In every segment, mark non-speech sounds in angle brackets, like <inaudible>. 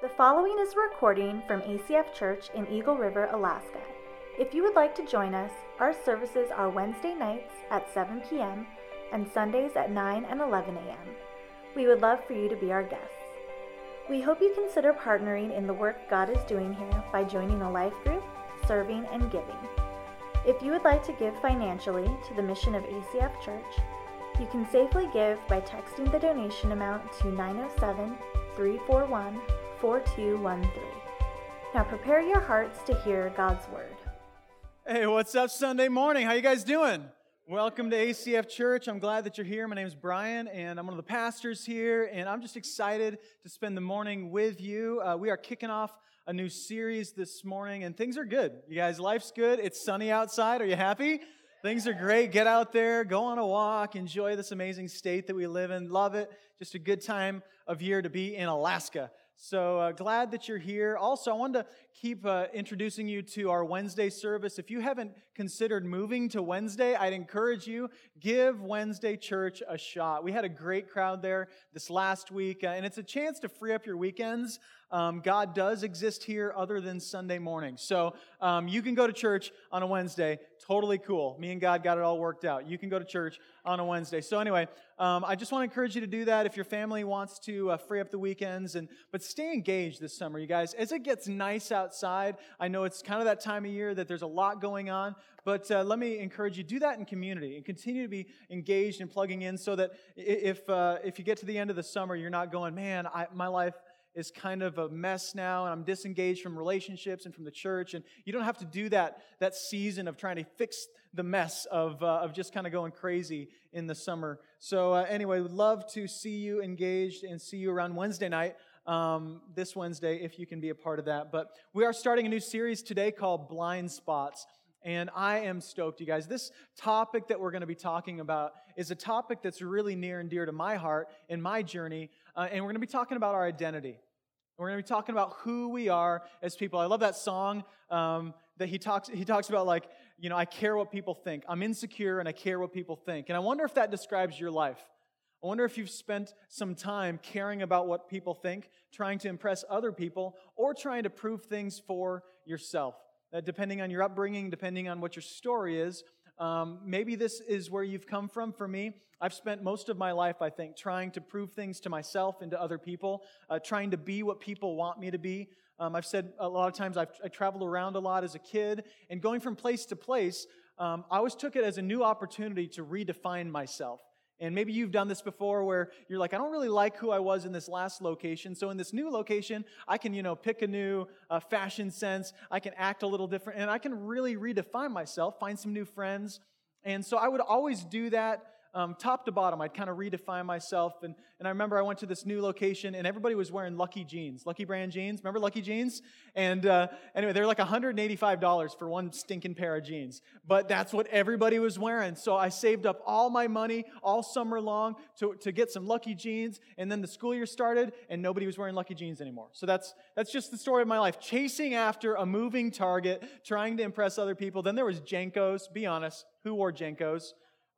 The following is a recording from ACF Church in Eagle River, Alaska. If you would like to join us, our services are Wednesday nights at 7 p.m. and Sundays at 9 and 11 a.m. We would love for you to be our guests. We hope you consider partnering in the work God is doing here by joining a life group, serving, and giving. If you would like to give financially to the mission of ACF Church, you can safely give by texting the donation amount to 907 341 4213. Now prepare your hearts to hear God's word. Hey, what's up Sunday morning? How you guys doing? Welcome to ACF Church. I'm glad that you're here. My name is Brian, and I'm one of the pastors here, and I'm just excited to spend the morning with you. Uh, we are kicking off a new series this morning, and things are good. You guys, life's good. It's sunny outside. Are you happy? Things are great. Get out there, go on a walk, enjoy this amazing state that we live in. Love it. Just a good time of year to be in Alaska. So uh, glad that you're here. Also, I wanted to keep uh, introducing you to our Wednesday service. If you haven't considered moving to Wednesday, I'd encourage you give Wednesday church a shot. We had a great crowd there this last week, uh, and it's a chance to free up your weekends. Um, God does exist here other than Sunday morning. So um, you can go to church on a Wednesday. Totally cool. Me and God got it all worked out. You can go to church on a Wednesday. So anyway, um, I just want to encourage you to do that if your family wants to uh, free up the weekends. And but stay engaged this summer, you guys. As it gets nice outside, I know it's kind of that time of year that there's a lot going on. But uh, let me encourage you do that in community and continue to be engaged and plugging in, so that if uh, if you get to the end of the summer, you're not going, man, I, my life is kind of a mess now and I'm disengaged from relationships and from the church. And you don't have to do that, that season of trying to fix the mess of, uh, of just kind of going crazy in the summer. So, uh, anyway, love to see you engaged and see you around Wednesday night. Um, this Wednesday, if you can be a part of that. But we are starting a new series today called Blind Spots. And I am stoked, you guys. This topic that we're going to be talking about is a topic that's really near and dear to my heart in my journey. Uh, and we're going to be talking about our identity. We're going to be talking about who we are as people. I love that song um, that he talks, he talks about, like, you know, I care what people think. I'm insecure and I care what people think. And I wonder if that describes your life. I wonder if you've spent some time caring about what people think, trying to impress other people, or trying to prove things for yourself. That depending on your upbringing, depending on what your story is, um, maybe this is where you've come from. For me, I've spent most of my life, I think, trying to prove things to myself and to other people, uh, trying to be what people want me to be. Um, I've said a lot of times I've, I traveled around a lot as a kid, and going from place to place, um, I always took it as a new opportunity to redefine myself. And maybe you've done this before where you're like, I don't really like who I was in this last location. So in this new location, I can, you know, pick a new uh, fashion sense. I can act a little different and I can really redefine myself, find some new friends. And so I would always do that um, top to bottom. I'd kind of redefine myself. And, and I remember I went to this new location and everybody was wearing Lucky jeans, Lucky brand jeans. Remember Lucky jeans? And uh, anyway, they're like $185 for one stinking pair of jeans. But that's what everybody was wearing. So I saved up all my money all summer long to, to get some Lucky jeans. And then the school year started and nobody was wearing Lucky jeans anymore. So that's, that's just the story of my life. Chasing after a moving target, trying to impress other people. Then there was JNCOs. Be honest. Who wore JNCOs?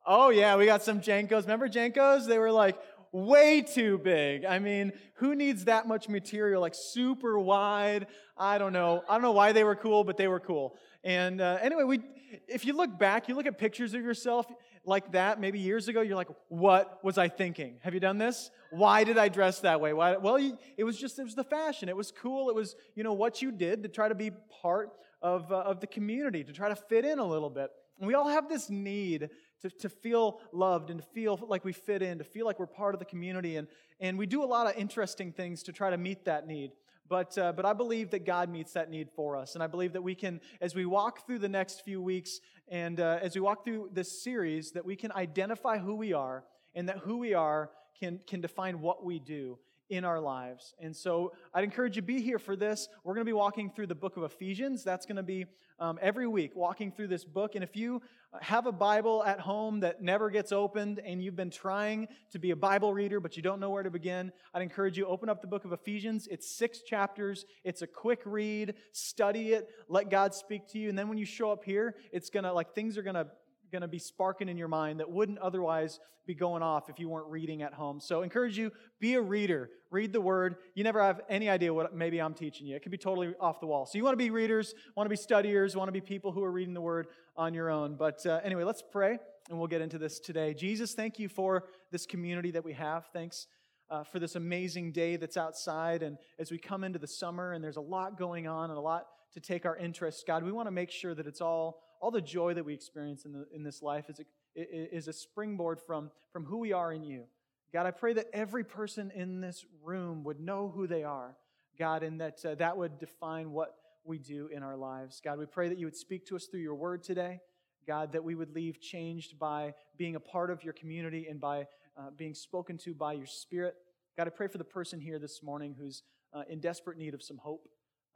Oh, yeah, we got some JNCOs. Remember JNCOs? They were like way too big. I mean, who needs that much material? Like super wide. I don't know. I don't know why they were cool, but they were cool. And uh, anyway, we, if you look back, you look at pictures of yourself like that maybe years ago, you're like, what was I thinking? Have you done this? Why did I dress that way? Why? Well, you, it was just, it was the fashion. It was cool. It was, you know, what you did to try to be part of, uh, of the community, to try to fit in a little bit. And we all have this need to, to feel loved and to feel like we fit in, to feel like we're part of the community. And, and we do a lot of interesting things to try to meet that need. But, uh, but I believe that God meets that need for us. And I believe that we can, as we walk through the next few weeks and uh, as we walk through this series, that we can identify who we are and that who we are can, can define what we do in our lives. And so I'd encourage you to be here for this. We're going to be walking through the book of Ephesians. That's going to be um, every week, walking through this book. And if you have a Bible at home that never gets opened and you've been trying to be a Bible reader, but you don't know where to begin, I'd encourage you open up the book of Ephesians. It's six chapters. It's a quick read. Study it. Let God speak to you. And then when you show up here, it's going to, like, things are going to going to be sparking in your mind that wouldn't otherwise be going off if you weren't reading at home. So, encourage you, be a reader. Read the word. You never have any idea what maybe I'm teaching you. It could be totally off the wall. So, you want to be readers, want to be studiers, want to be people who are reading the word on your own. But uh, anyway, let's pray and we'll get into this today. Jesus, thank you for this community that we have. Thanks. Uh, for this amazing day that's outside. And as we come into the summer and there's a lot going on and a lot to take our interest, God, we want to make sure that it's all all the joy that we experience in, the, in this life is a, is a springboard from, from who we are in you. God, I pray that every person in this room would know who they are, God, and that uh, that would define what we do in our lives. God, we pray that you would speak to us through your word today. God, that we would leave changed by being a part of your community and by uh, being spoken to by your spirit. God, I pray for the person here this morning who's uh, in desperate need of some hope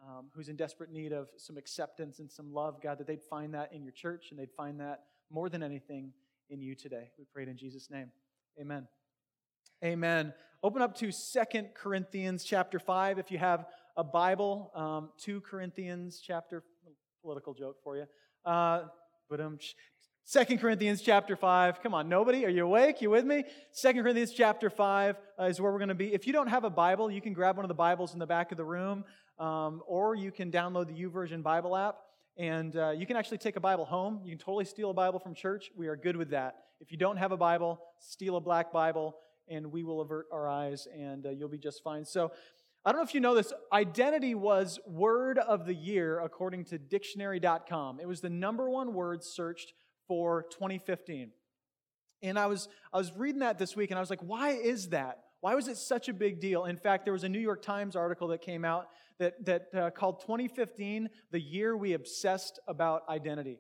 um, who's in desperate need of some acceptance and some love, God, that they'd find that in your church and they'd find that more than anything in you today. We pray it in Jesus' name. Amen. Amen. Open up to Second Corinthians chapter 5 if you have a Bible. Um, 2 Corinthians chapter, political joke for you. Uh, but um, Second Corinthians chapter 5. Come on, nobody? Are you awake? You with me? Second Corinthians chapter 5 uh, is where we're going to be. If you don't have a Bible, you can grab one of the Bibles in the back of the room um, or you can download the YouVersion Bible app, and uh, you can actually take a Bible home. You can totally steal a Bible from church. We are good with that. If you don't have a Bible, steal a black Bible, and we will avert our eyes, and uh, you'll be just fine. So, I don't know if you know this, identity was word of the year according to dictionary.com. It was the number one word searched for 2015. And I was, I was reading that this week and I was like, why is that? Why was it such a big deal? In fact, there was a New York Times article that came out that, that uh, called 2015 the year we obsessed about identity.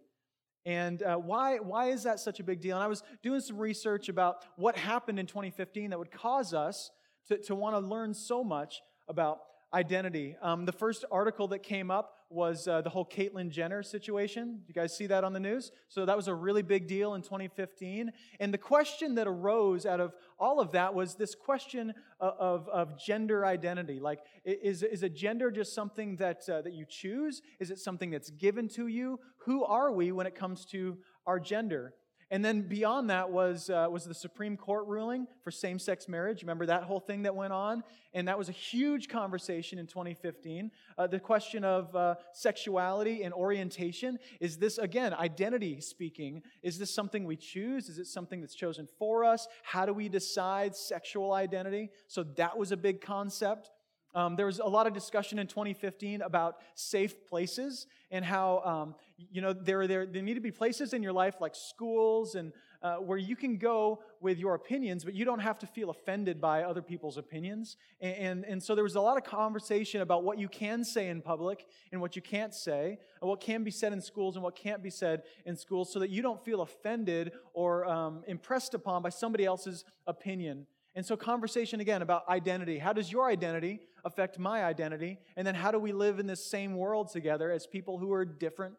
And uh, why, why is that such a big deal? And I was doing some research about what happened in 2015 that would cause us to, to want to learn so much about identity. Um, the first article that came up was uh, the whole Caitlyn Jenner situation. You guys see that on the news? So that was a really big deal in 2015. And the question that arose out of all of that was this question of, of, of gender identity. Like, is, is a gender just something that, uh, that you choose? Is it something that's given to you? Who are we when it comes to our gender? And then beyond that was, uh, was the Supreme Court ruling for same sex marriage. Remember that whole thing that went on? And that was a huge conversation in 2015. Uh, the question of uh, sexuality and orientation is this, again, identity speaking, is this something we choose? Is it something that's chosen for us? How do we decide sexual identity? So that was a big concept. Um, there was a lot of discussion in 2015 about safe places and how um, you know there, there there need to be places in your life like schools and uh, where you can go with your opinions, but you don't have to feel offended by other people's opinions. And, and, and so there was a lot of conversation about what you can say in public and what you can't say, and what can be said in schools and what can't be said in schools, so that you don't feel offended or um, impressed upon by somebody else's opinion. And so, conversation again about identity. How does your identity affect my identity? And then, how do we live in this same world together as people who are different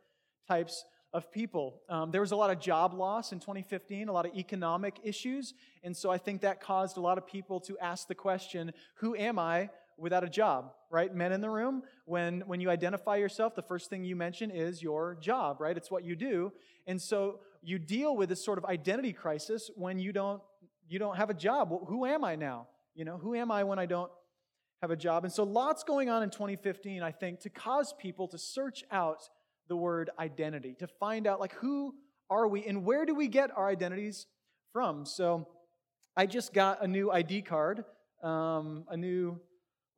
types of people? Um, there was a lot of job loss in 2015, a lot of economic issues. And so, I think that caused a lot of people to ask the question who am I without a job, right? Men in the room, when, when you identify yourself, the first thing you mention is your job, right? It's what you do. And so, you deal with this sort of identity crisis when you don't you don't have a job. Who am I now? You know, who am I when I don't have a job? And so lots going on in 2015, I think, to cause people to search out the word identity, to find out like who are we and where do we get our identities from? So I just got a new ID card, um, a new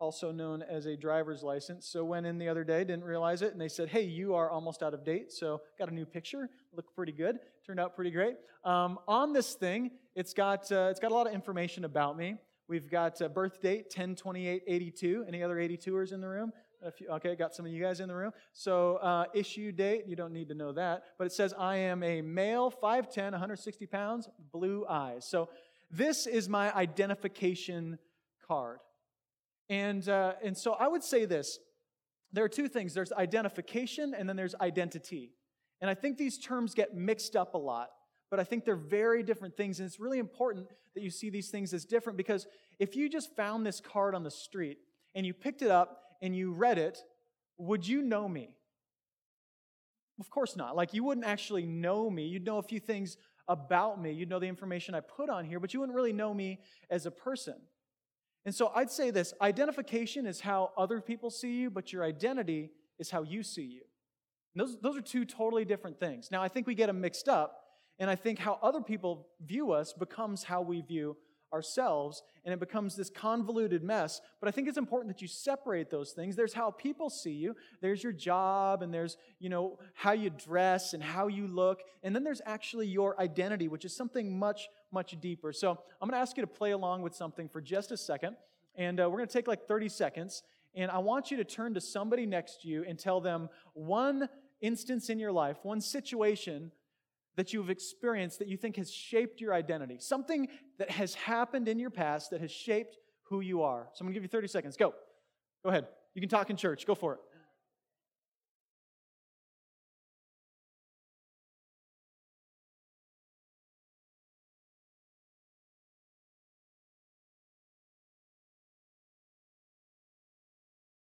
also known as a driver's license. So went in the other day, didn't realize it, and they said, "Hey, you are almost out of date." So got a new picture, looked pretty good, turned out pretty great. Um, on this thing, it's got uh, it's got a lot of information about me. We've got a birth date 10 28 82. Any other 82ers in the room? You, okay, got some of you guys in the room. So, uh, issue date, you don't need to know that, but it says I am a male, 5'10, 160 pounds, blue eyes. So, this is my identification card. And, uh, and so I would say this there are two things there's identification and then there's identity. And I think these terms get mixed up a lot, but I think they're very different things. And it's really important that you see these things as different because if you just found this card on the street and you picked it up and you read it, would you know me? Of course not. Like, you wouldn't actually know me. You'd know a few things about me. You'd know the information I put on here, but you wouldn't really know me as a person. And so I'd say this identification is how other people see you, but your identity is how you see you. And those, those are two totally different things. Now, I think we get them mixed up, and I think how other people view us becomes how we view ourselves, and it becomes this convoluted mess. But I think it's important that you separate those things. There's how people see you, there's your job, and there's, you know, how you dress and how you look, and then there's actually your identity, which is something much, much deeper. So I'm going to ask you to play along with something for just a second, and uh, we're going to take like 30 seconds, and I want you to turn to somebody next to you and tell them one instance in your life, one situation that you've experienced that you think has shaped your identity, something that has happened in your past that has shaped who you are. So I'm going to give you 30 seconds. Go. Go ahead. You can talk in church. Go for it.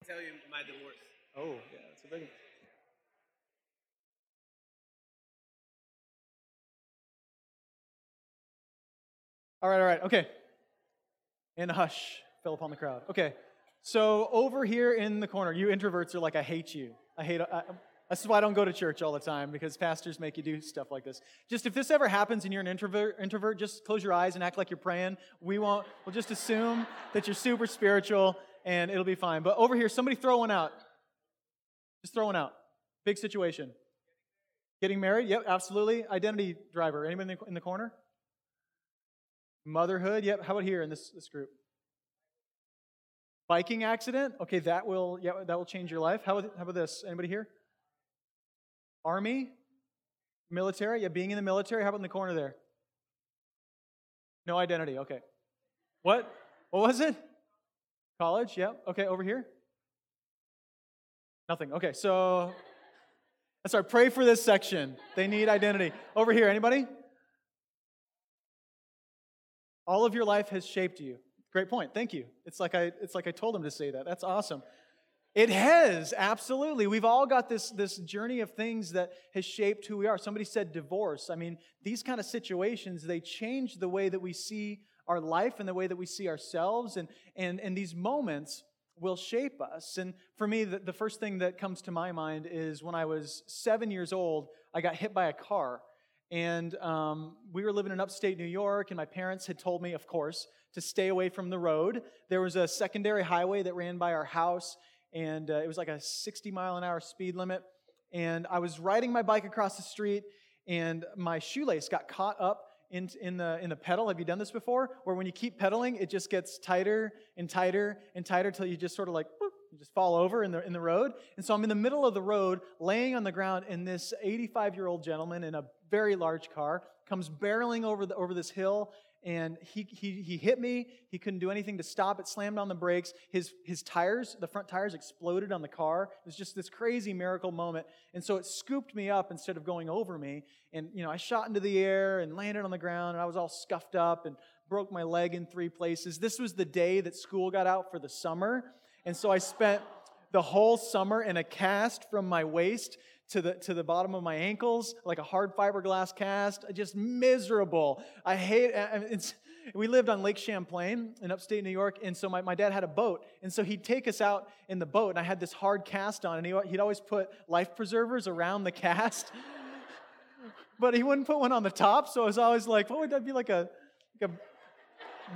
tell you my divorce. Oh, yeah, that's a big one. All right, all right, okay. And a hush fell upon the crowd. Okay, so over here in the corner, you introverts are like, I hate you. I hate, I, this is why I don't go to church all the time because pastors make you do stuff like this. Just if this ever happens and you're an introvert, introvert, just close your eyes and act like you're praying. We won't. We'll just assume that you're super spiritual and it'll be fine. But over here, somebody throw one out. Just throw one out. Big situation. Getting married? Yep, absolutely. Identity driver. Anybody in the, in the corner? Motherhood? Yep. How about here in this, this group? Biking accident? Okay, that will yeah, that will change your life. How about, how about this? Anybody here? Army? Military? Yeah, being in the military. How about in the corner there? No identity. Okay. What? What was it? College? Yeah. Okay, over here? Nothing. Okay, so that's right. Pray for this section. They need identity. Over here, anybody? All of your life has shaped you. Great point. Thank you. It's like I, it's like I told him to say that. That's awesome. It has, absolutely. We've all got this, this journey of things that has shaped who we are. Somebody said divorce. I mean, these kind of situations, they change the way that we see our life and the way that we see ourselves. And, and, and these moments will shape us. And for me, the, the first thing that comes to my mind is when I was seven years old, I got hit by a car. And um, we were living in upstate New York, and my parents had told me, of course, to stay away from the road. There was a secondary highway that ran by our house, and uh, it was like a 60 mile an hour speed limit. And I was riding my bike across the street, and my shoelace got caught up in, in, the, in the pedal. Have you done this before? Where when you keep pedaling, it just gets tighter and tighter and tighter until you just sort of like, just fall over in the, in the road. And so I'm in the middle of the road, laying on the ground, and this 85 year old gentleman in a very large car comes barreling over, the, over this hill and he, he, he hit me. He couldn't do anything to stop it, slammed on the brakes. His, his tires, the front tires, exploded on the car. It was just this crazy miracle moment. And so it scooped me up instead of going over me. And, you know, I shot into the air and landed on the ground, and I was all scuffed up and broke my leg in three places. This was the day that school got out for the summer. And so I spent the whole summer in a cast from my waist to the, to the bottom of my ankles, like a hard fiberglass cast. Just miserable. I hate it. We lived on Lake Champlain in upstate New York, and so my, my dad had a boat. And so he'd take us out in the boat, and I had this hard cast on, and he, he'd always put life preservers around the cast. <laughs> but he wouldn't put one on the top, so I was always like, what would that be like a, like a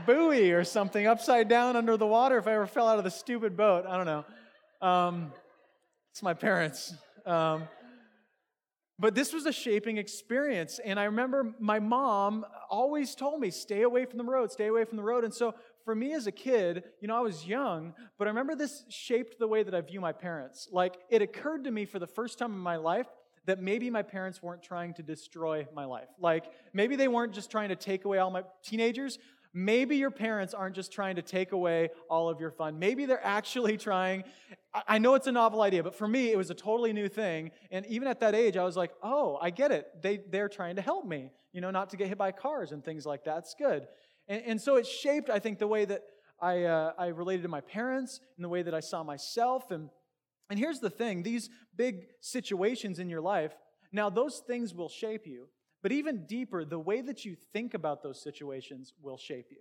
buoy or something upside down under the water if I ever fell out of the stupid boat? I don't know. Um, it's my parents. Um, but this was a shaping experience. And I remember my mom always told me, stay away from the road, stay away from the road. And so for me as a kid, you know, I was young, but I remember this shaped the way that I view my parents. Like it occurred to me for the first time in my life that maybe my parents weren't trying to destroy my life. Like maybe they weren't just trying to take away all my teenagers. Maybe your parents aren't just trying to take away all of your fun. Maybe they're actually <laughs> trying. I know it's a novel idea, but for me, it was a totally new thing. And even at that age, I was like, oh, I get it. They, they're trying to help me, you know, not to get hit by cars and things like that. It's good. And, and so it shaped, I think, the way that I, uh, I related to my parents and the way that I saw myself. And And here's the thing these big situations in your life, now those things will shape you. But even deeper, the way that you think about those situations will shape you.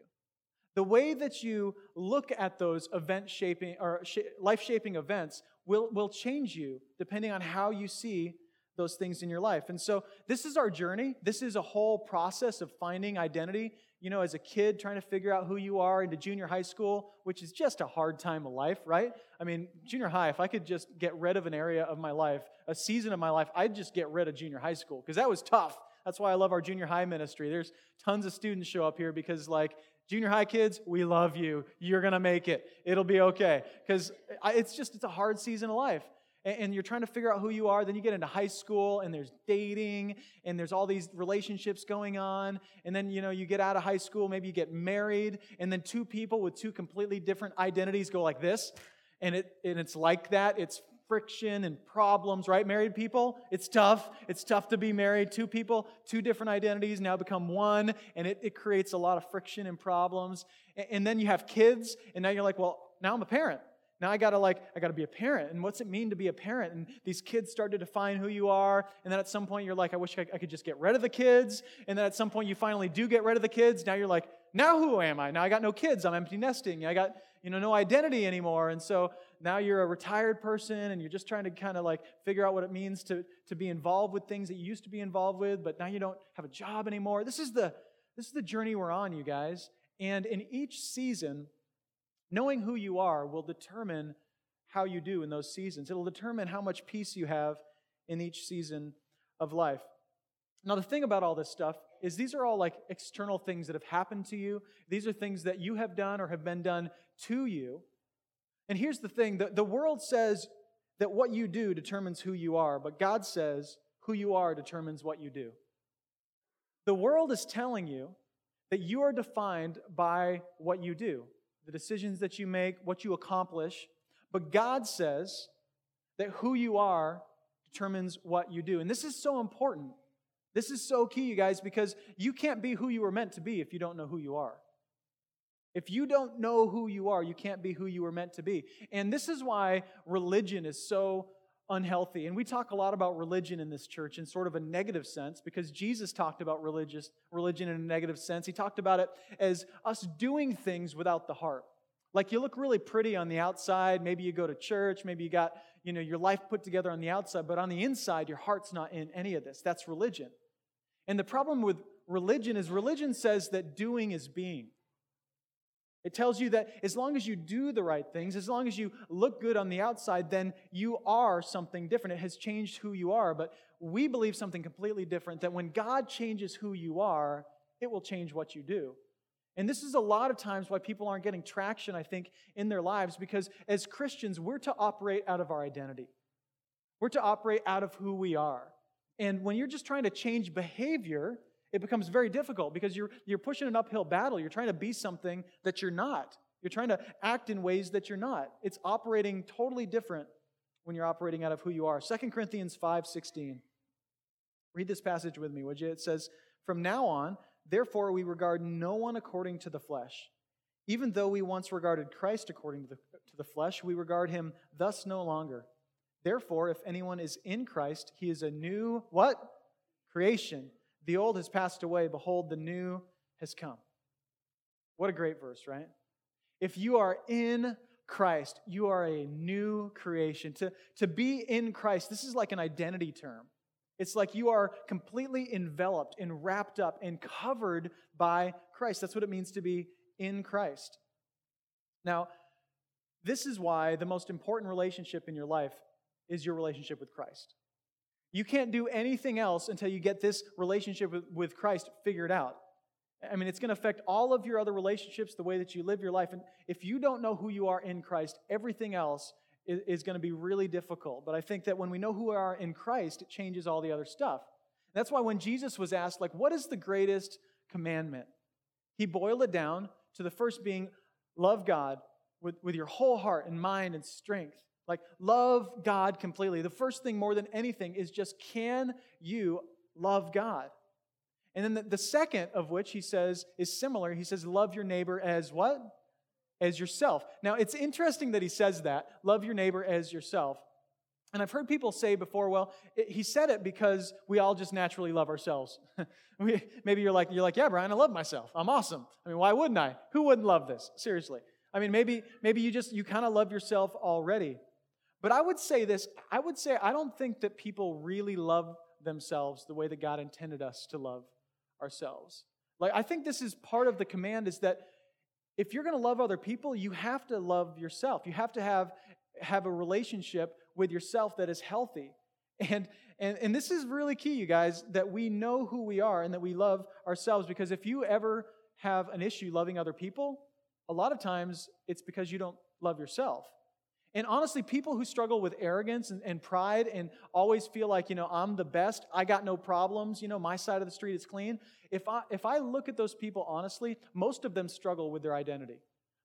The way that you look at those event shaping or life shaping events will, will change you depending on how you see those things in your life. And so this is our journey. This is a whole process of finding identity. You know, as a kid, trying to figure out who you are into junior high school, which is just a hard time of life, right? I mean, junior high, if I could just get rid of an area of my life, a season of my life, I'd just get rid of junior high school because that was tough. That's why I love our junior high ministry. There's tons of students show up here because, like, junior high kids, we love you. You're going to make it. It'll be okay. Because it's just, it's a hard season of life. And you're trying to figure out who you are. Then you get into high school and there's dating and there's all these relationships going on. And then, you know, you get out of high school, maybe you get married. And then two people with two completely different identities go like this. And, it, and it's like that. It's friction and problems, right? Married people, it's tough. It's tough to be married. Two people, two different identities now become one, and it, it creates a lot of friction and problems. And, and then you have kids, and now you're like, well, now I'm a parent. Now I gotta like, I gotta be a parent. And what's it mean to be a parent? And these kids start to define who you are. And then at some point you're like, I wish I, I could just get rid of the kids. And then at some point you finally do get rid of the kids. Now you're like, now who am I? Now I got no kids. I'm empty nesting. I got, you know, no identity anymore. And so now you're a retired person and you're just trying to kind of like figure out what it means to, to be involved with things that you used to be involved with, but now you don't have a job anymore. This is the this is the journey we're on, you guys. And in each season, knowing who you are will determine how you do in those seasons. It'll determine how much peace you have in each season of life. Now, the thing about all this stuff is these are all like external things that have happened to you. These are things that you have done or have been done to you. And here's the thing the, the world says that what you do determines who you are, but God says who you are determines what you do. The world is telling you that you are defined by what you do, the decisions that you make, what you accomplish. But God says that who you are determines what you do. And this is so important. This is so key, you guys, because you can't be who you were meant to be if you don't know who you are. If you don't know who you are, you can't be who you were meant to be. And this is why religion is so unhealthy. And we talk a lot about religion in this church in sort of a negative sense because Jesus talked about religious religion in a negative sense. He talked about it as us doing things without the heart. Like you look really pretty on the outside, maybe you go to church, maybe you got, you know, your life put together on the outside, but on the inside your heart's not in any of this. That's religion. And the problem with religion is religion says that doing is being. It tells you that as long as you do the right things, as long as you look good on the outside, then you are something different. It has changed who you are. But we believe something completely different that when God changes who you are, it will change what you do. And this is a lot of times why people aren't getting traction, I think, in their lives, because as Christians, we're to operate out of our identity. We're to operate out of who we are. And when you're just trying to change behavior, it becomes very difficult because you're, you're pushing an uphill battle. You're trying to be something that you're not. You're trying to act in ways that you're not. It's operating totally different when you're operating out of who you are. 2 Corinthians 5:16. Read this passage with me, would you? It says, "From now on, therefore we regard no one according to the flesh. Even though we once regarded Christ according to the, to the flesh, we regard him thus no longer. Therefore, if anyone is in Christ, he is a new what? Creation. The old has passed away. Behold, the new has come. What a great verse, right? If you are in Christ, you are a new creation. To, to be in Christ, this is like an identity term. It's like you are completely enveloped and wrapped up and covered by Christ. That's what it means to be in Christ. Now, this is why the most important relationship in your life is your relationship with Christ. You can't do anything else until you get this relationship with, with Christ figured out. I mean, it's going to affect all of your other relationships, the way that you live your life. And if you don't know who you are in Christ, everything else is, is going to be really difficult. But I think that when we know who we are in Christ, it changes all the other stuff. That's why when Jesus was asked, like, what is the greatest commandment? He boiled it down to the first being love God with, with your whole heart and mind and strength. Like, love God completely. The first thing, more than anything, is just can you love God? And then the, the second of which he says is similar. He says, love your neighbor as what? As yourself. Now, it's interesting that he says that, love your neighbor as yourself. And I've heard people say before, well, it, he said it because we all just naturally love ourselves. <laughs> we, maybe you're like, you're like, yeah, Brian, I love myself. I'm awesome. I mean, why wouldn't I? Who wouldn't love this? Seriously. I mean, maybe, maybe you just, you kind of love yourself already. But I would say this I would say I don't think that people really love themselves the way that God intended us to love ourselves. Like, I think this is part of the command is that if you're going to love other people, you have to love yourself. You have to have, have a relationship with yourself that is healthy. And, and, and this is really key, you guys, that we know who we are and that we love ourselves. Because if you ever have an issue loving other people, a lot of times it's because you don't love yourself. And honestly, people who struggle with arrogance and, and, pride and always feel like, you know, I'm the best, I got no problems, you know, my side of the street is clean. If I, if I look at those people honestly, most of them struggle with their identity.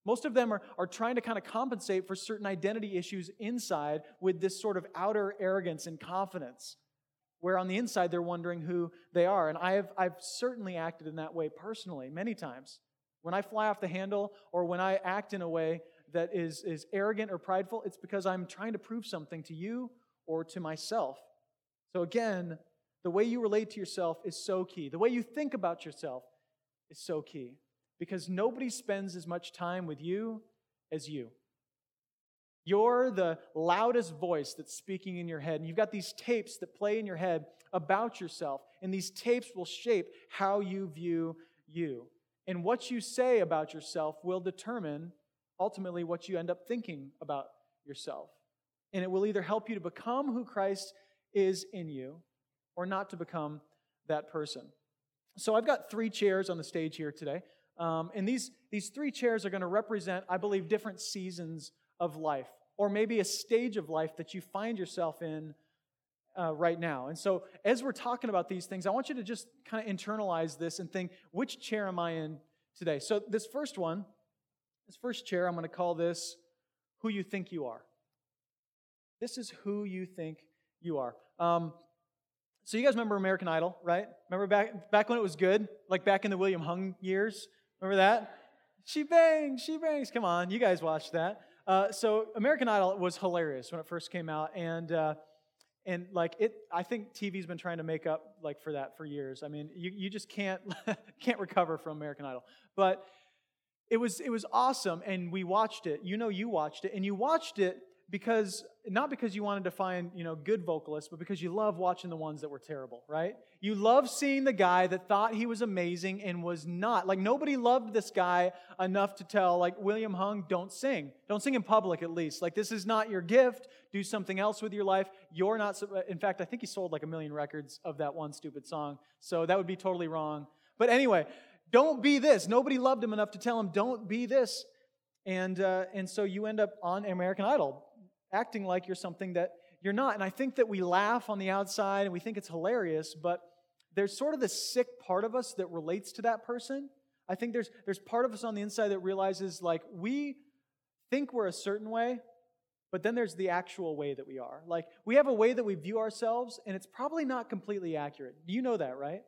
Most of them are, are trying to kind of compensate for certain identity issues inside with this sort of outer arrogance and confidence, where on the inside they're wondering who they are. And I have, I've certainly acted in that way personally many times. When I fly off the handle or when I act in a way that is, is arrogant or prideful, it's because I'm trying to prove something to you or to myself. So again, the way you relate to yourself is so key. The way you think about yourself is so key because nobody spends as much time with you as you. You're the loudest voice that's speaking in your head. And you've got these tapes that play in your head about yourself. And these tapes will shape how you view you. And what you say about yourself will determine ultimately what you end up thinking about yourself. And it will either help you to become who Christ is in you or not to become that person. So I've got three chairs on the stage here today. Um, and these, these three chairs are going to represent, I believe, different seasons of life, or maybe a stage of life that you find yourself in uh, right now. And so, as we're talking about these things, I want you to just kind of internalize this and think, which chair am I in today? So, this first one, this first chair, I'm going to call this Who You Think You Are. This is who you think you are. Um, so you guys remember American Idol, right? Remember back back when it was good, like back in the William Hung years. Remember that? She bangs, she bangs. Come on, you guys watched that. Uh, so American Idol was hilarious when it first came out, and uh, and like it, I think TV's been trying to make up like for that for years. I mean, you you just can't <laughs> can't recover from American Idol, but it was it was awesome and we watched it. You know you watched it and you watched it because not because you wanted to find you know good vocalists but because you love watching the ones that were terrible right? You love seeing the guy that thought he was amazing and was not. Like nobody loved this guy enough to tell like william hung don't sing. Don't sing in public at least. Like this is not your gift. Do something else with your life. You're not uh, in fact i think he sold like a million records of that one stupid song so that would be totally wrong. But anyway don't be this. Nobody loved him enough to tell him, don't be this. And, uh, and so you end up on American Idol, acting like you're something that you're not. And I think that we laugh on the outside and we think it's hilarious, but there's sort of this sick part of us that relates to that person. I think there's, there's part of us on the inside that realizes, like, we think we're a certain way, but then there's the actual way that we are. Like, we have a way that we view ourselves, and it's probably not completely accurate. You know that, right?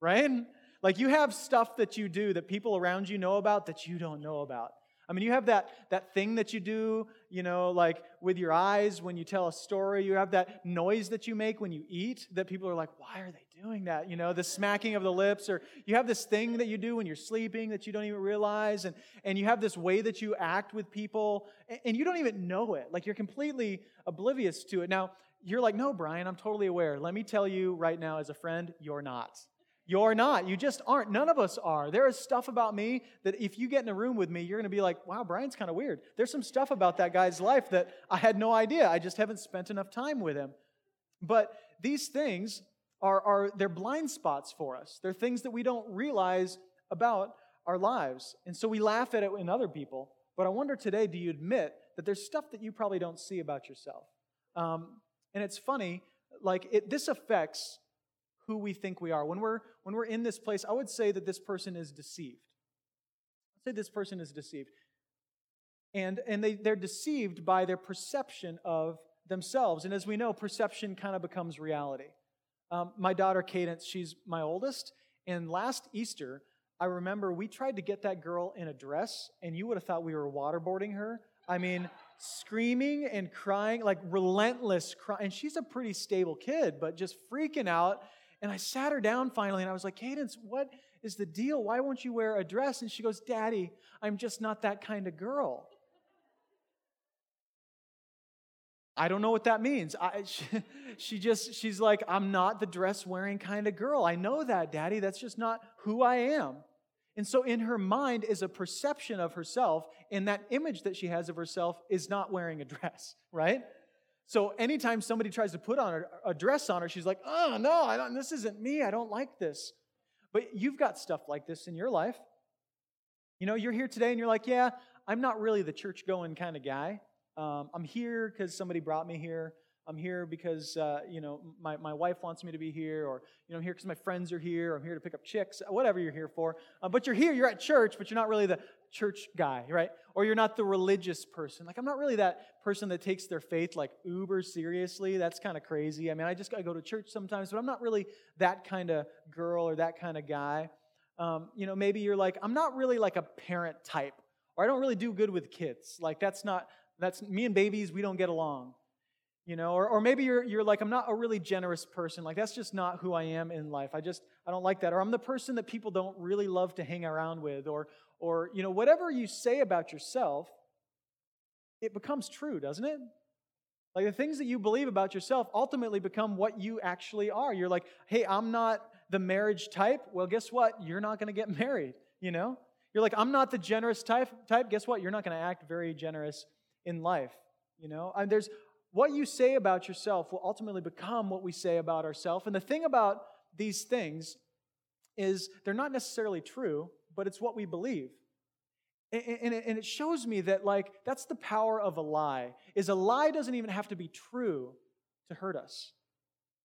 Right? Like you have stuff that you do that people around you know about that you don't know about. I mean, you have that, that thing that you do, you know, like with your eyes when you tell a story. You have that noise that you make when you eat that people are like, why are they doing that? You know, the smacking of the lips. Or you have this thing that you do when you're sleeping that you don't even realize. And, and you have this way that you act with people and, and you don't even know it. Like you're completely oblivious to it. Now, you're like, no, Brian, I'm totally aware. Let me tell you right now, as a friend, you're not. You're not. You just aren't. None of us are. There is stuff about me that if you get in a room with me, you're going to be like, wow, Brian's kind of weird. There's some stuff about that guy's life that I had no idea. I just haven't spent enough time with him. But these things are, are they're blind spots for us. They're things that we don't realize about our lives. And so we laugh at it in other people. But I wonder today, do you admit that there's stuff that you probably don't see about yourself? Um, and it's funny, like it, this affects who we think we are. When we're, when we're in this place, I would say that this person is deceived. I'd say this person is deceived. And, and they, they're deceived by their perception of themselves. And as we know, perception kind of becomes reality. Um, my daughter, Cadence, she's my oldest. And last Easter, I remember we tried to get that girl in a dress, and you would have thought we were waterboarding her. I mean, screaming and crying, like relentless crying. And she's a pretty stable kid, but just freaking out. And I sat her down finally and I was like, Cadence, what is the deal? Why won't you wear a dress? And she goes, Daddy, I'm just not that kind of girl. I don't know what that means. I, <laughs> she, she, just, she's like, I'm not the dress wearing kind of girl. I know that, Daddy. That's just not who I am. And so, in her mind is a perception of herself, and that image that she has of herself is not wearing a dress, <laughs> right? So, anytime somebody tries to put on a, a dress on her, she's like, oh, no, I don't, this isn't me. I don't like this. But you've got stuff like this in your life. You know, you're here today and you're like, yeah, I'm not really the church going kind of guy. Um, I'm here because somebody brought me here. I'm here because, uh, you know, my, my wife wants me to be here, or, you know, I'm here because my friends are here, or I'm here to pick up chicks, whatever you're here for. Uh, but you're here, you're at church, but you're not really the church guy, right? Or you're not the religious person. Like, I'm not really that person that takes their faith like uber seriously. That's kind of crazy. I mean, I just I go to church sometimes, but I'm not really that kind of girl or that kind of guy. Um, you know, maybe you're like, I'm not really like a parent type, or I don't really do good with kids. Like, that's not, that's me and babies, we don't get along you know or, or maybe you're, you're like i'm not a really generous person like that's just not who i am in life i just i don't like that or i'm the person that people don't really love to hang around with or or you know whatever you say about yourself it becomes true doesn't it? Like the things that you believe about yourself ultimately become what you actually are. You're like hey i'm not the marriage type. Well guess what? You're not going to get <laughs> married you know? You're like i'm not the generous type type. Guess what? You're not going to act very generous in life you know? And there's what you say about yourself will ultimately become what we say about ourselves. And the thing about these things is they're not necessarily true, but it's what we believe. And it shows me that, like, that's the power of a lie, is a lie doesn't even have to be true to hurt us.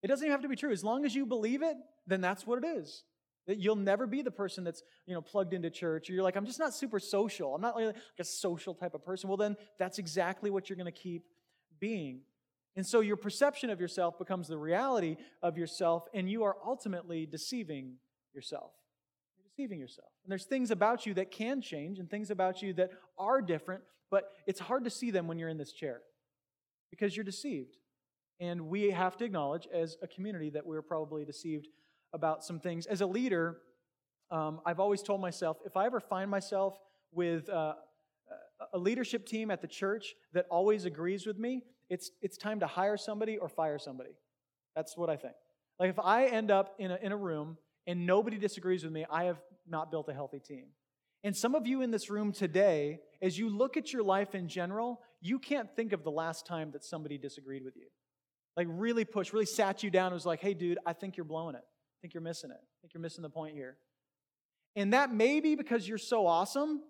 It doesn't even have to be true. As long as you believe it, then that's what it is. That you'll never be the person that's, you know, plugged into church. Or you're like, I'm just not super social. I'm not like a social type of person. Well, then that's exactly what you're going to keep being. And so your perception of yourself becomes the reality of yourself, and you are ultimately deceiving yourself. Deceiving yourself. And there's things about you that can change and things about you that are different, but it's hard to see them when you're in this chair because you're deceived. And we have to acknowledge as a community that we're probably deceived about some things. As a leader, um, I've always told myself if I ever find myself with uh, a leadership team at the church that always agrees with me, it's, it's time to hire somebody or fire somebody. That's what I think. Like if I end up in a, in a room and nobody disagrees with me, I have not built a healthy team. And some of you in this room today, as you look at your life in general, you can't think of the last time that somebody disagreed with you. Like really pushed, really sat you down and was like, hey, dude, I think you're blowing it. I think you're missing it. I think you're missing the point here. And that may be because you're so awesome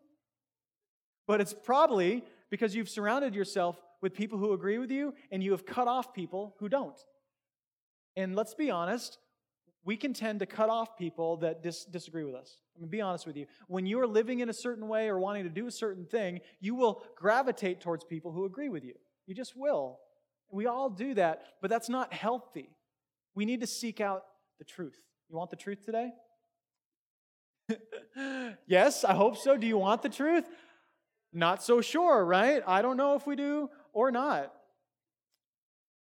but it's probably because you've surrounded yourself with people who agree with you and you have cut off people who don't. And let's be honest, we can tend to cut off people that dis- disagree with us. I mean, be honest with you. When you are living in a certain way or wanting to do a certain thing, you will gravitate towards people who agree with you. You just will. We all do that, but that's not healthy. We need to seek out the truth. You want the truth today? <laughs> yes, I hope so. Do you want the truth? Not so sure, right? I don't know if we do or not.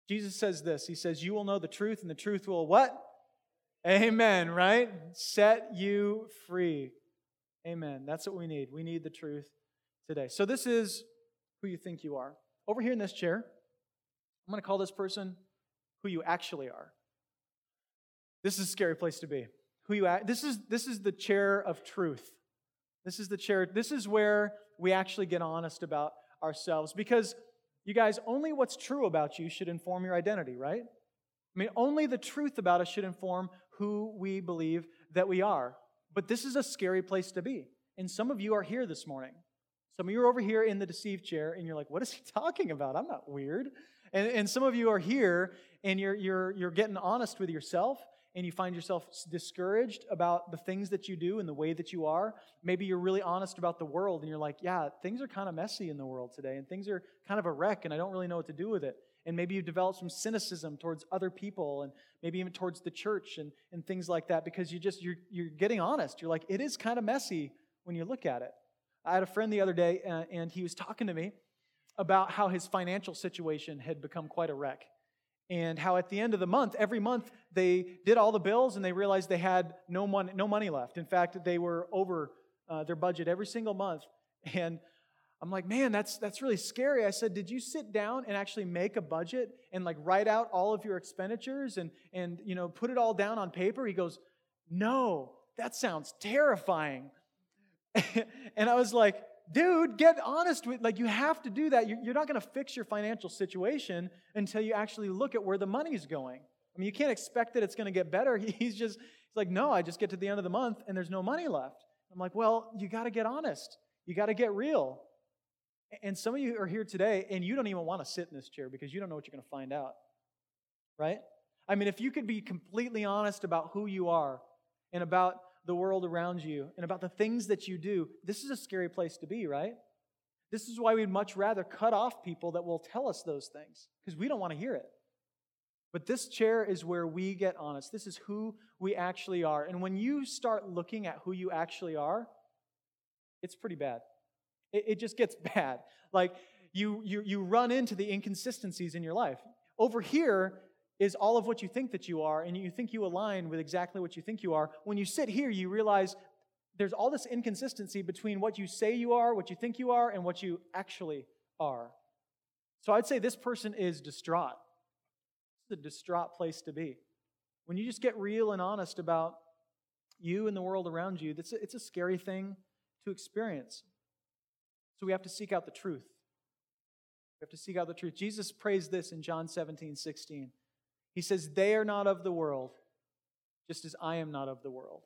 Jesus says this He says, You will know the truth, and the truth will what? Amen, right? Set you free. Amen. That's what we need. We need the truth today. So, this is who you think you are. Over here in this chair, I'm going to call this person who you actually are. This is a scary place to be. Who you act, this is this is the chair of truth. This is the chair. This is where we actually get honest about ourselves. Because, you guys, only what's true about you should inform your identity, right? I mean, only the truth about us should inform who we believe that we are. But this is a scary place to be. And some of you are here this morning. Some of you are over here in the deceived chair, and you're like, what is he <laughs> talking about? I'm not weird. And, and some of you are here, and you're, you're, you're getting honest with yourself, and you find yourself discouraged about the things that you do and the way that you are, maybe you're really honest about the world and you're like, yeah, things are kind of messy in the world today and things are kind of a wreck and I don't really know what to do with it. And maybe you've developed some cynicism towards other people and maybe even towards the church and, and things like that because you just, you're, you're getting honest. You're like, it is kind of messy when you look at it. I had a friend the other day uh, and he was talking to me about how his financial situation had become quite a wreck. And how at the end of the month, every month, they did all the bills and they realized they had no money, no money left. In fact, they were over uh, their budget every single month. And I'm like, man, that's, that's really scary. I said, did you sit down and actually make a budget and like write out all of your expenditures and, and you know, put it all down on paper? He goes, no, that sounds terrifying. <laughs> and I was like, dude, get honest with, like, you have to do that. You're not going to fix your financial situation until you actually look at where the money's going. I mean, you can't expect that it's going to get better. <laughs> He's just, he's like, no, I just get to the end of the month and there's no money left. I'm like, well, you got to get honest. You got to get real. And some of you are here today and you don't even want to sit in this chair because you don't know what you're going to find out. Right? I mean, if you could be completely honest about who you are and about the world around you and about the things that you do, this is a scary place to be, right? This is why we'd much rather cut off people that will tell us those things because we don't want to hear it. But this chair is where we get honest. This is who we actually are. And when you start looking at who you actually are, it's pretty bad. It, it just gets <laughs> bad. Like you, you, you run into the inconsistencies in your life. Over here is all of what you think that you are, and you think you align with exactly what you think you are. When you sit here, you realize there's all this inconsistency between what you say you are, what you think you are, and what you actually are. So I'd say this person is distraught. It's a distraught place to be. When you just get real and honest about you and the world around you, it's a, it's a scary thing to experience. So we have to seek out the truth. We have to seek out the truth. Jesus prays this in John 17, 16. He says, They are not of the world, just as I am not of the world.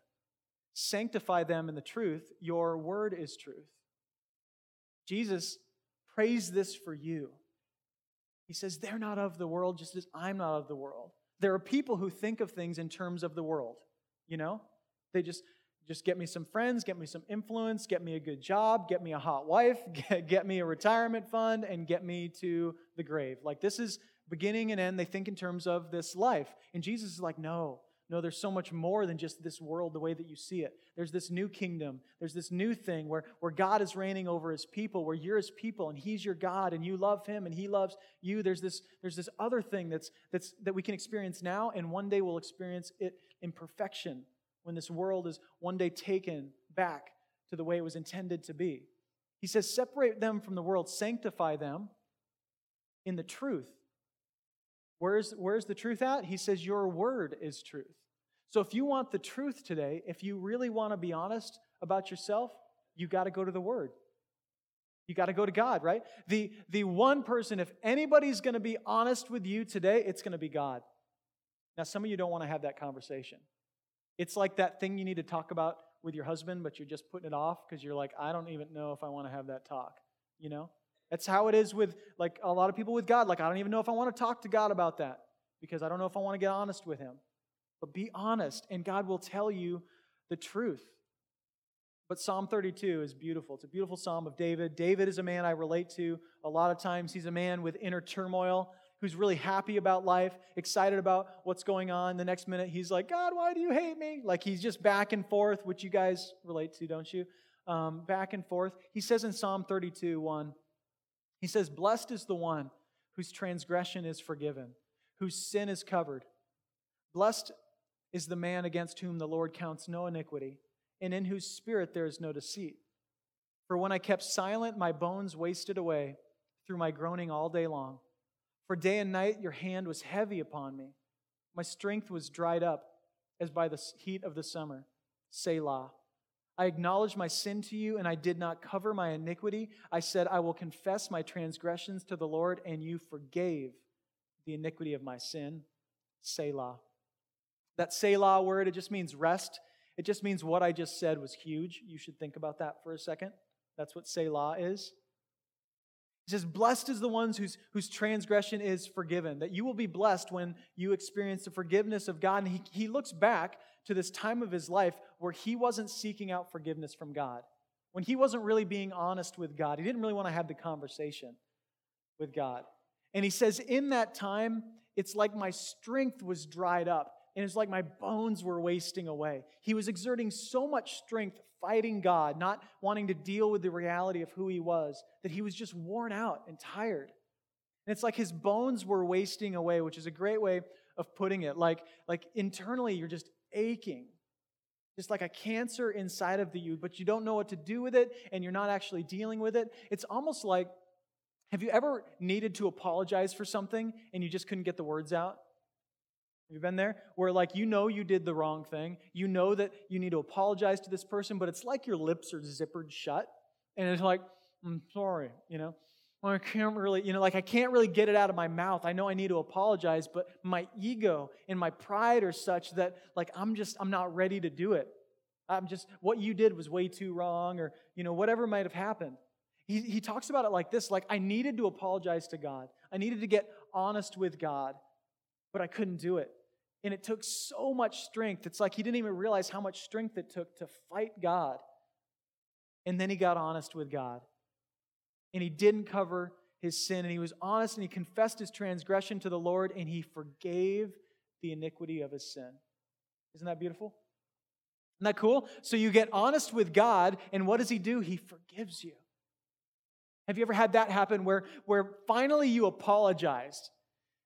Sanctify them in the truth. Your word is truth. Jesus prays this for you. He says, They're not of the world, just as I'm not of the world. There are people who think of things in terms of the world, you know? They just, just get me some friends, get me some influence, get me a good job, get me a hot wife, <laughs> get, get me a retirement fund, and get me to the grave. Like this is beginning and end. They think in terms of this life. And Jesus is like, no, no, there's so much more than just this world the way that you see it. There's this new kingdom. There's this new thing where, where God is reigning over his people, where you're his people and he's your God and you love him and he loves you. There's this, there's this other thing that's, that's, that we can experience now, and one day we'll experience it in perfection when this world is one day taken back to the way it was intended to be. He says, Separate them from the world, sanctify them in the truth. Where's, where's the truth at? He says, Your word is truth. So if you want the truth today, if you really want to be honest about yourself, you got to go to the word. You got to go to God, right? The, the one person, if anybody's going to be honest with you today, it's going to be God. Now, some of you don't want to have that conversation. It's like that thing you need to talk about with your husband, but you're just putting it off because you're like, I don't even know if I want to have that talk. You know? That's how it is with like a lot of people with God. Like, I don't even know if I want to talk to God about that because I don't know if I want to get honest with Him. But be honest, and God will tell you the truth. But Psalm 32 is beautiful. It's a beautiful psalm of David. David is a man I relate to. A lot of times, he's a man with inner turmoil who's really happy about life, excited about what's going on. The next minute, he's like, God, why do you hate me? Like he's just back and forth, which you guys relate to, don't you? Um, back and forth. He says in Psalm 32 1, he says, Blessed is the one whose transgression is forgiven, whose sin is covered. Blessed is the man against whom the Lord counts no iniquity, and in whose spirit there is no deceit. For when I kept silent, my bones wasted away through my groaning all day long. For day and night your hand was heavy upon me. My strength was dried up as by the heat of the summer. Selah. I acknowledged my sin to you, and I did not cover my iniquity. I said, I will confess my transgressions to the Lord, and you forgave the iniquity of my sin. Selah. That Selah word, it just means rest. It just means what I just said was huge. You should think about that for a second. That's what Selah is. He says, Blessed is the ones whose, whose transgression is forgiven. That you will be blessed when you experience the forgiveness of God. And he, he looks back to this time of his life where he wasn't seeking out forgiveness from God, when he wasn't really being honest with God. He didn't really want to have the conversation with God. And he says, In that time, it's like my strength was dried up. And it's like my bones were wasting away. He was exerting so much strength fighting God, not wanting to deal with the reality of who he was, that he was just worn out and tired. And it's like his bones were wasting away, which is a great way of putting it. Like, like internally, you're just aching. Just like a cancer inside of you, but you don't know what to do with it and you're not actually dealing with it. It's almost like have you ever needed to apologize for something and you just couldn't get the words out? Have been there? Where, like, you know you did the wrong thing. You know that you need to apologize to this person, but it's like your lips are zippered shut. And it's like, I'm sorry, you know? I can't really, you know, like I can't really get it out of my mouth. I know I need to apologize, but my ego and my pride are such that, like, I'm just, I'm not ready to do it. I'm just, what you did was way too wrong, or, you know, whatever might have happened. He, he talks about it like this like, I needed to apologize to God. I needed to get honest with God, but I couldn't do it. And it took so much strength. It's like he didn't even realize how much strength it took to fight God. And then he got honest with God. And he didn't cover his sin. And he was honest and he confessed his transgression to the Lord and he forgave the iniquity of his sin. Isn't that beautiful? Isn't that cool? So you get honest with God, and what does he do? He forgives you. Have you ever had that happen where, where finally you apologized?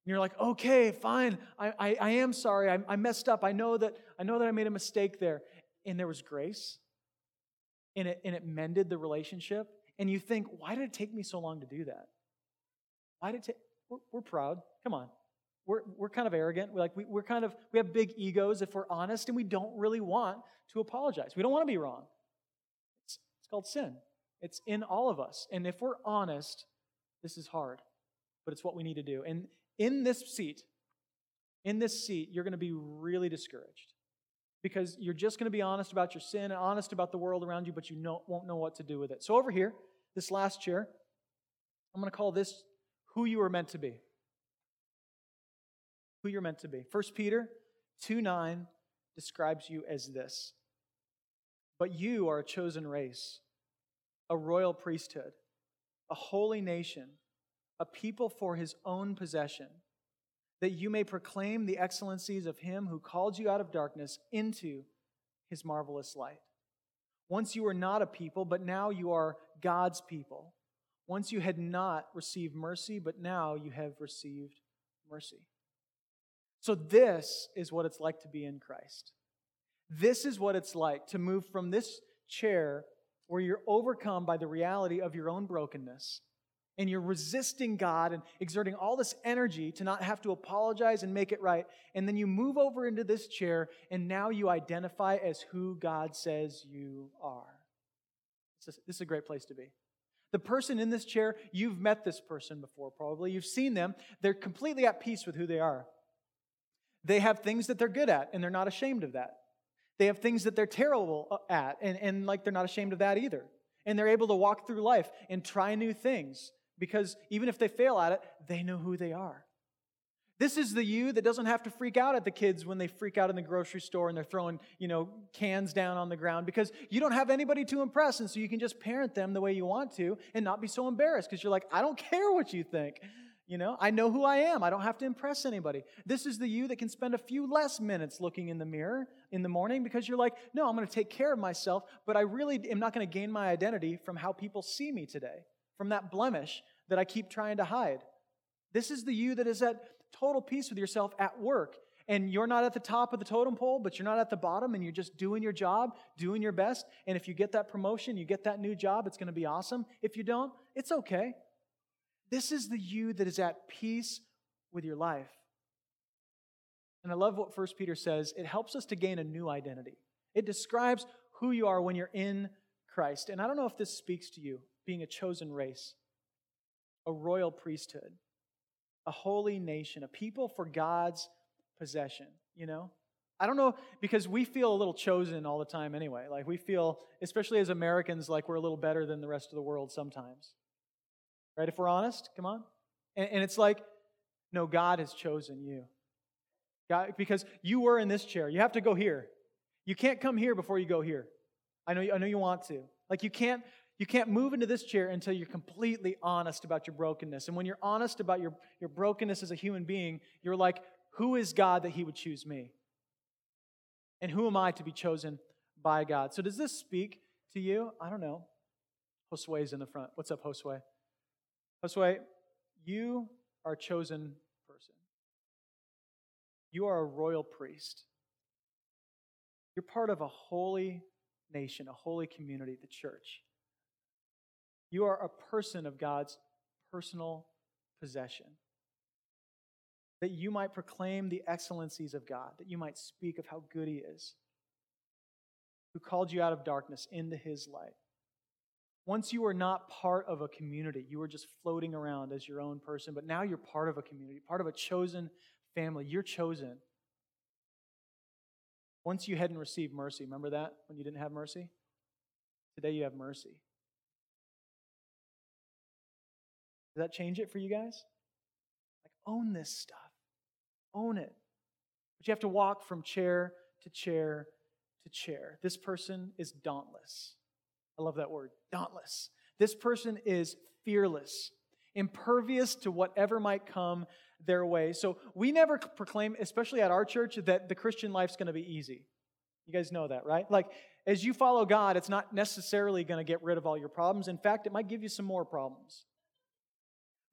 You're like, okay, fine, I, I, I am sorry, I, I messed up. I know, that, I know that I made a mistake there. And there was grace, and it, and it mended the relationship. And you think, why did it take me so long to do that? Why did it take, we're, we're proud. Come on. We're, we're kind of arrogant. We're like, we, we're kind of, we have big egos if we're honest, and we don't really want to apologize. We don't want to be wrong. It's, it's called sin. It's in all of us. And if we're honest, this is hard, but it's what we need to do. And in this seat, in this seat, you're going to be really discouraged because you're just going to be honest about your sin and honest about the world around you, but you know, won't know what to do with it. So, over here, this last chair, I'm going to call this who you are meant to be. Who you're meant to be. 1 Peter 2 9 describes you as this. But you are a chosen race a royal priesthood, a holy nation, a people for his own possession, that you may proclaim the excellencies of him who called you out of darkness into his marvelous light. Once you were not a people, but now you are God's people. Once you had not received mercy, but now you have received mercy. So, this is what it's like to be in Christ. This is what it's like to move from this chair where you're overcome by the reality of your own brokenness and you're resisting God and exerting all this energy to not have to apologize and make it right. And then you move over into this chair and now you identify as who God says you are. This is a great place to be. The person in this chair, you've met this person before, probably. You've seen them. They're completely at peace with who they are. They have things that they're good at, and they're not ashamed of that. They have things that they're terrible uh, at, and, and like they're not ashamed of that either. And they're able to walk through life and try new things because even if they fail at it, they know who they are. This is the you that doesn't have to freak out at the kids when they freak out in the grocery store and they're throwing, you know, cans down on the ground because you don't have anybody to impress. And so you can just parent them the way you want to and not be so embarrassed because you're like, I don't <laughs> care what you think. You know, I know who I am. I don't have to impress anybody. This is the you that can spend a few less minutes looking in the mirror in the morning because you're like, no, I'm going to take care of myself, but I really am not going to gain my identity from how people see me today, from that blemish that I keep trying to hide. This is the you that is at total peace with yourself at work. And you're not at the top of the totem pole, but you're not at the bottom, and you're just doing your job, doing your best. And if you get that promotion, you get that new job, it's going to be awesome. If you don't, it's okay. This is the you that is at peace with your life. And I love what First Peter says. It helps us to gain a new identity. It describes who you are when you're in Christ. And I don't know if this speaks to you, being a chosen race, a royal priesthood, a holy nation, a people for God's possession, you know? I don't know, because we feel a little chosen all the time anyway. Like we feel, especially as Americans, like we're a little better than the rest of the world sometimes. Right? If we're honest, come on. And, and it's like, no, God has chosen you. God, because you were in this chair. You have to go here. You can't come here before you go here. I know, I know you want to. Like you can't, you can't move into this chair until you're completely honest about your brokenness. And when you're honest about your, your brokenness as a human being, you're like, who is God that He would choose me? And who am I to be chosen by God? So, does this speak to you? I don't know. Josue's in the front. What's up, Josue? Josue, you are a chosen person. You are a royal priest. You're part of a holy nation, a holy community, the church. You are a person of God's personal possession. That you might proclaim the excellencies of God, that you might speak of how good He is, who called you out of darkness into His light. Once you were not part of a community, you were just floating around as your own person, but now you're part of a community, part of a chosen family. You're chosen. Once you hadn't received mercy, remember that when you didn't have mercy? Today you have mercy. Does that change it for you guys? Like, own this stuff. Own it. But you have to walk from chair to chair to chair. This person is dauntless. I love that word, dauntless. This person is fearless, impervious to whatever might come their way. So we never proclaim, especially at our church, that the Christian life's going to be easy. You guys know that, right? Like, as you follow God, it's not necessarily going to get rid of all your problems. In fact, it might give you some more problems.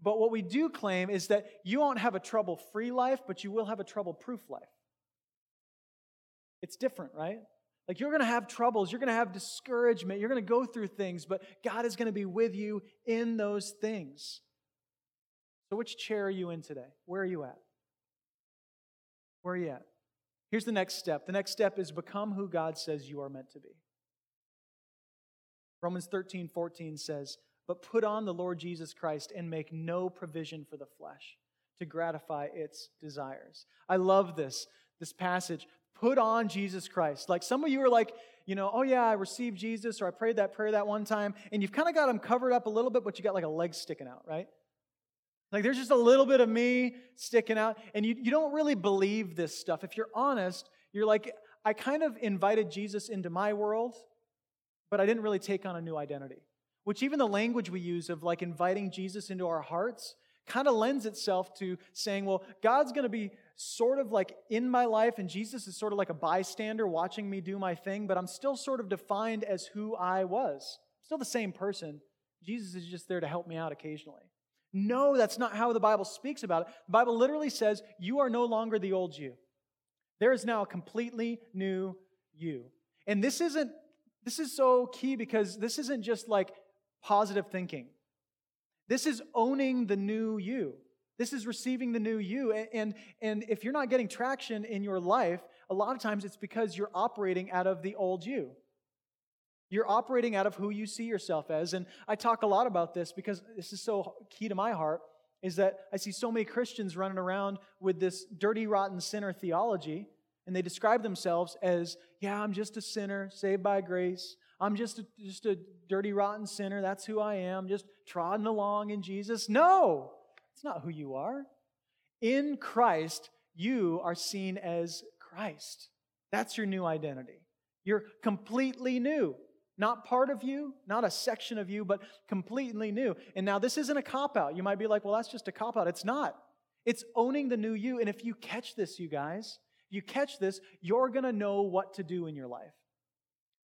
But what we do claim is that you won't have a trouble free life, but you will have a trouble proof life. It's different, right? Like you're going to have troubles, you're going to have discouragement, you're going to go through things, but God is going to be with you in those things. So, which chair are you in today? Where are you at? Where are you at? Here's the next step. The next step is become who God says you are meant to be. Romans 13, 14 says, But put on the Lord Jesus Christ and make no provision for the flesh to gratify its desires. I love this, this passage. Put on Jesus Christ. Like some of you are like, you know, oh yeah, I received Jesus or I prayed that prayer that one time, and you've kind of got him covered up a little bit, but you got like a leg sticking out, right? Like there's just a little bit of me sticking out, and you, you don't really believe this stuff. If you're honest, you're like, I kind of invited Jesus into my world, but I didn't really take on a new identity. Which even the language we use of like inviting Jesus into our hearts kind of lends itself to saying, well, God's going to be sort of like in my life, and Jesus is sort of like a bystander watching me do my thing, but I'm still sort of defined as who I was. still the same person. Jesus is just there to help me out occasionally. No, that's not how the Bible speaks about it. The Bible literally says, You are no longer the old you. There is now a completely new you. And this isn't, this is so key because this isn't just like positive thinking. This is owning the new you. This is receiving the new you. And, and if you're not getting traction in your life, a lot of times it's because you're operating out of the old you. You're operating out of who you see yourself as. And I talk a lot about this because this is so key to my heart is that I see so many Christians running around with this dirty, rotten sinner theology, and they describe themselves as, yeah, I'm just a sinner saved by grace. I'm just a, just a dirty, rotten sinner. That's who I am, just trodden along in Jesus. No, it's not who you are. In Christ, you are seen as Christ. That's your new identity. You're completely new. Not part of you, not a section of you, but completely new. And now this isn't a cop out. You might be like, well, that's just a cop out. It's not. It's owning the new you. And if you catch this, you guys, you catch this, you're going to know what to do in your life.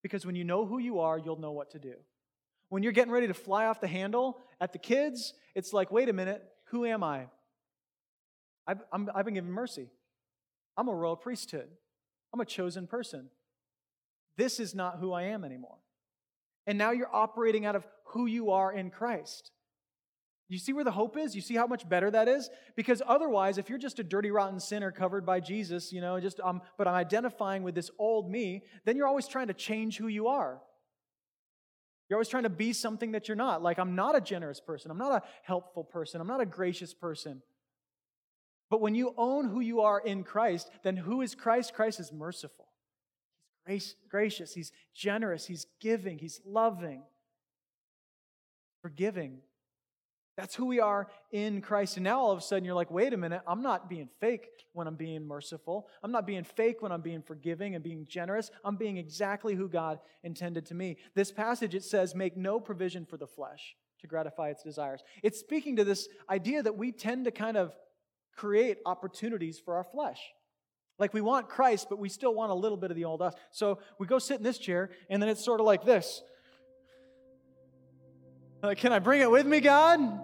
Because when you know who you are, you'll know what to do. When you're getting ready to fly off the handle at the kids, it's like, wait a minute, who am I? I've, i have been given mercy. I'm a royal priesthood. I'm a chosen person. This is not who I am anymore. And now you're operating out of who you are in Christ. You see where the hope is? You see how much better that is? Because otherwise, if you're just a dirty, rotten sinner covered by Jesus, you know, just um, but I'm identifying with this old me, then you're always trying to change who you are. You're always trying to be something that you're not. Like, I'm not a generous person. I'm not a helpful person. I'm not a gracious person. But when you own who you are in Christ, then who is Christ? Christ is merciful grace, gracious, he's generous, he's giving, he's loving, forgiving. That's who we are in Christ. And now all of a sudden you're like, wait a minute, I'm not being fake when I'm being merciful. I'm not being fake when I'm being forgiving and being generous. I'm being exactly who God intended to me. This passage, it says, make no provision for the flesh to gratify its desires. It's speaking to this idea that we tend to kind of create opportunities for our flesh. Like we want Christ, but we still want a little bit of the old us. So we go sit in this chair, and then it's sort of like this. Like, can I bring it with me, God?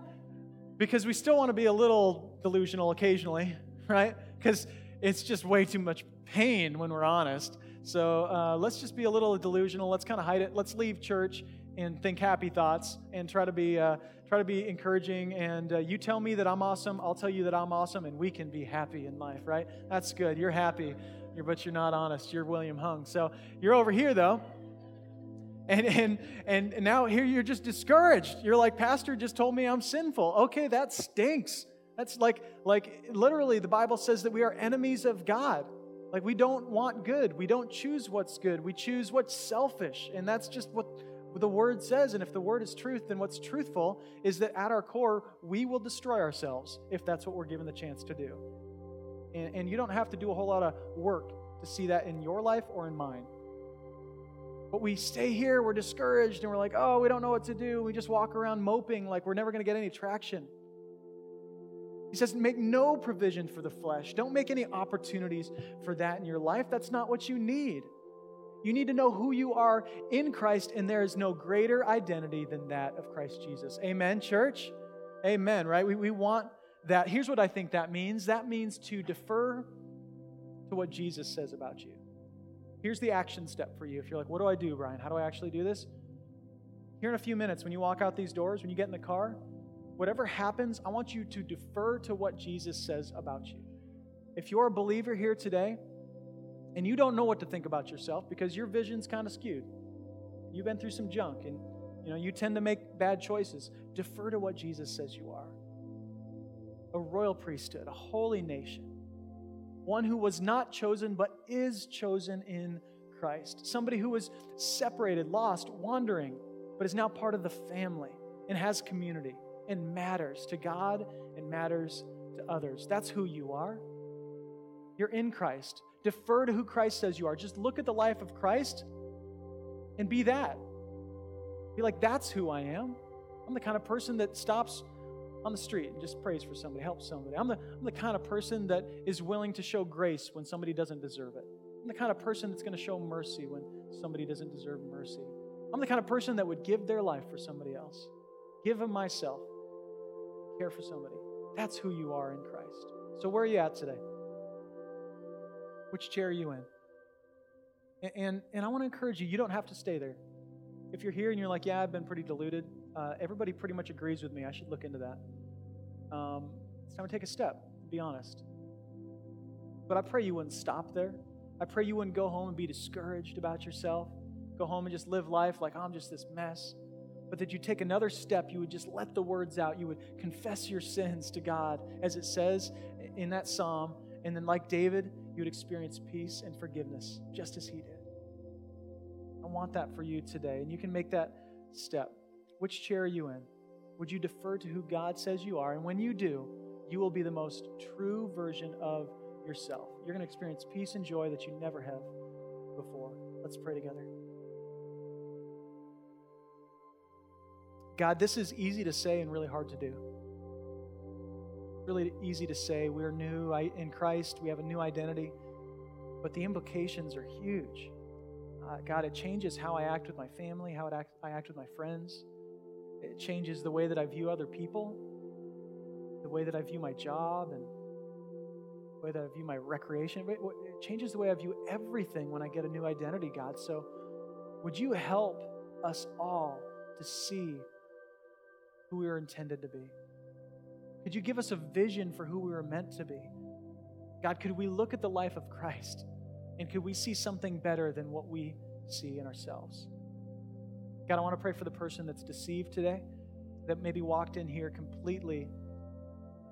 Because we still want to be a little delusional occasionally, <laughs> right? Because it's just way too much pain when we're honest. So uh, let's just be a little delusional. Let's kind of hide it. Let's leave church and think happy thoughts and try to be uh, try to be encouraging. And uh, you tell me that I'm awesome, I'll tell you that I'm awesome, and we can be happy in life, right? That's good. You're happy, but you're not honest. You're William Hung. So you're over here though. And, and, and now here you're just discouraged. You're like, Pastor just told me I'm sinful. Okay, that stinks. That's like, like literally, the Bible says that we are enemies of God. Like, we don't want good. We don't choose what's good. We choose what's selfish. And that's just what the word says. And if the word is truth, then what's truthful is that at our core, we will destroy ourselves if that's what we're given the chance to do. And, and you don't have to do a whole lot of work to see that in your life or in mine. But we stay here, we're discouraged, and we're like, oh, we don't know what to do. We just walk around moping like we're never going to get any traction. He says, make no provision for the flesh. Don't make any opportunities for that in your life. That's not what you need. You need to know who you are in Christ, and there is no greater identity than that of Christ Jesus. Amen, church? Amen, right? We, we want that. Here's what I think that means that means to defer to what Jesus says about you. Here's the action step for you. If you're like, what do I do, Brian? How do I actually do this? Here in a few minutes, when you walk out these doors, when you get in the car, whatever happens, I want you to defer to what Jesus says about you. If you're a believer here today and you don't know what to think about yourself because your vision's kind of skewed, you've been through some junk and you know you tend to make bad choices, defer to what Jesus says you are. A royal priesthood, a holy nation, one who was not chosen but is chosen in Christ. Somebody who was separated, lost, wandering, but is now part of the family and has community and matters to God and matters to others. That's who you are. You're in Christ. Defer to who Christ says you are. Just look at the life of Christ and be that. Be like, that's who I am. I'm the kind of person that stops on the street and just prays for somebody, helps somebody. I'm the, I'm the kind of person that is willing to show grace when somebody doesn't deserve it. I'm the kind of person that's going to show mercy when somebody doesn't deserve mercy. I'm the kind of person that would give their life for somebody else, give them myself care for somebody. That's who you are in Christ. So, where are you at today? Which chair are you in? And, and, and I want to encourage you, you don't have to stay there. If you're here and you're like, yeah, I've been pretty deluded, uh, everybody pretty much agrees with me. I should look into that. Um, it's time to take a step, be honest. But I pray you wouldn't stop there. I pray you wouldn't go home and be discouraged about yourself. Go home and just live life like, I'm just this mess but that you take another step, you would just let the words out. You would confess your sins to God, as it says in that psalm. And then, like David, you would experience peace and forgiveness, just as he did. I want that for you today. And you can make that step. Which chair are you in? Would you defer to who God says you are? And when you do, you will be the most true version of yourself. You're going to experience peace and joy that you never have before. Let's pray together. God, this is easy to say and really hard to do. Really easy to say we're new in Christ, we have a new identity, but the implications are huge. Uh, God, it changes how I act with my family, how act, I act with my friends. It changes the way that I view other people, the way that I view my job, and the way that I view my recreation. It changes the way I view everything when I get a new identity, God. So, would you help us all to see who we were intended to be? Could you give us a vision for who we were meant to be? God, could we look at the life of Christ and could we see something better than what we see in ourselves? God, I want to pray for the person that's deceived today, that maybe walked in here completely,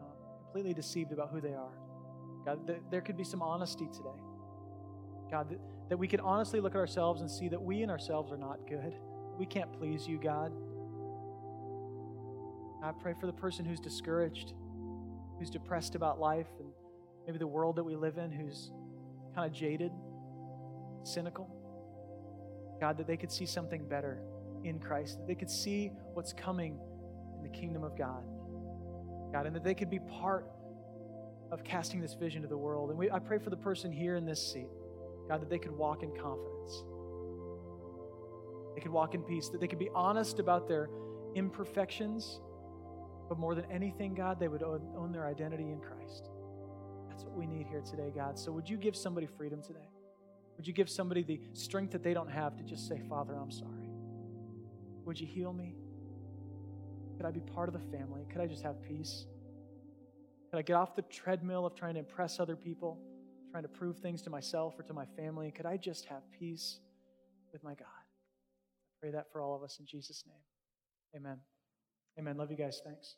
uh, completely deceived about who they are. God, th- there could be some honesty today. God, that, that we could honestly look at ourselves and see that we in ourselves are not good. We can't please you, God. I pray for the person who's discouraged, who's depressed about life, and maybe the world that we live in, who's kind of jaded, cynical. God, that they could see something better in Christ, that they could see what's coming in the kingdom of God. God, and that they could be part of casting this vision to the world. And we, I pray for the person here in this seat, God, that they could walk in confidence. They could walk in peace, that they could be honest about their imperfections, but more than anything, God, they would own, own their identity in Christ. That's what we need here today, God. So would you give somebody freedom today? Would you give somebody the strength that they don't have to just say, Father, I'm sorry? Would you heal me? Could I be part of the family? Could I just have peace? Could I get off the treadmill of trying to impress other people, trying to prove things to myself or to my family? Could I just have peace with my God? I pray that for all of us in Jesus' name. Amen. Amen. Love you guys. Thanks.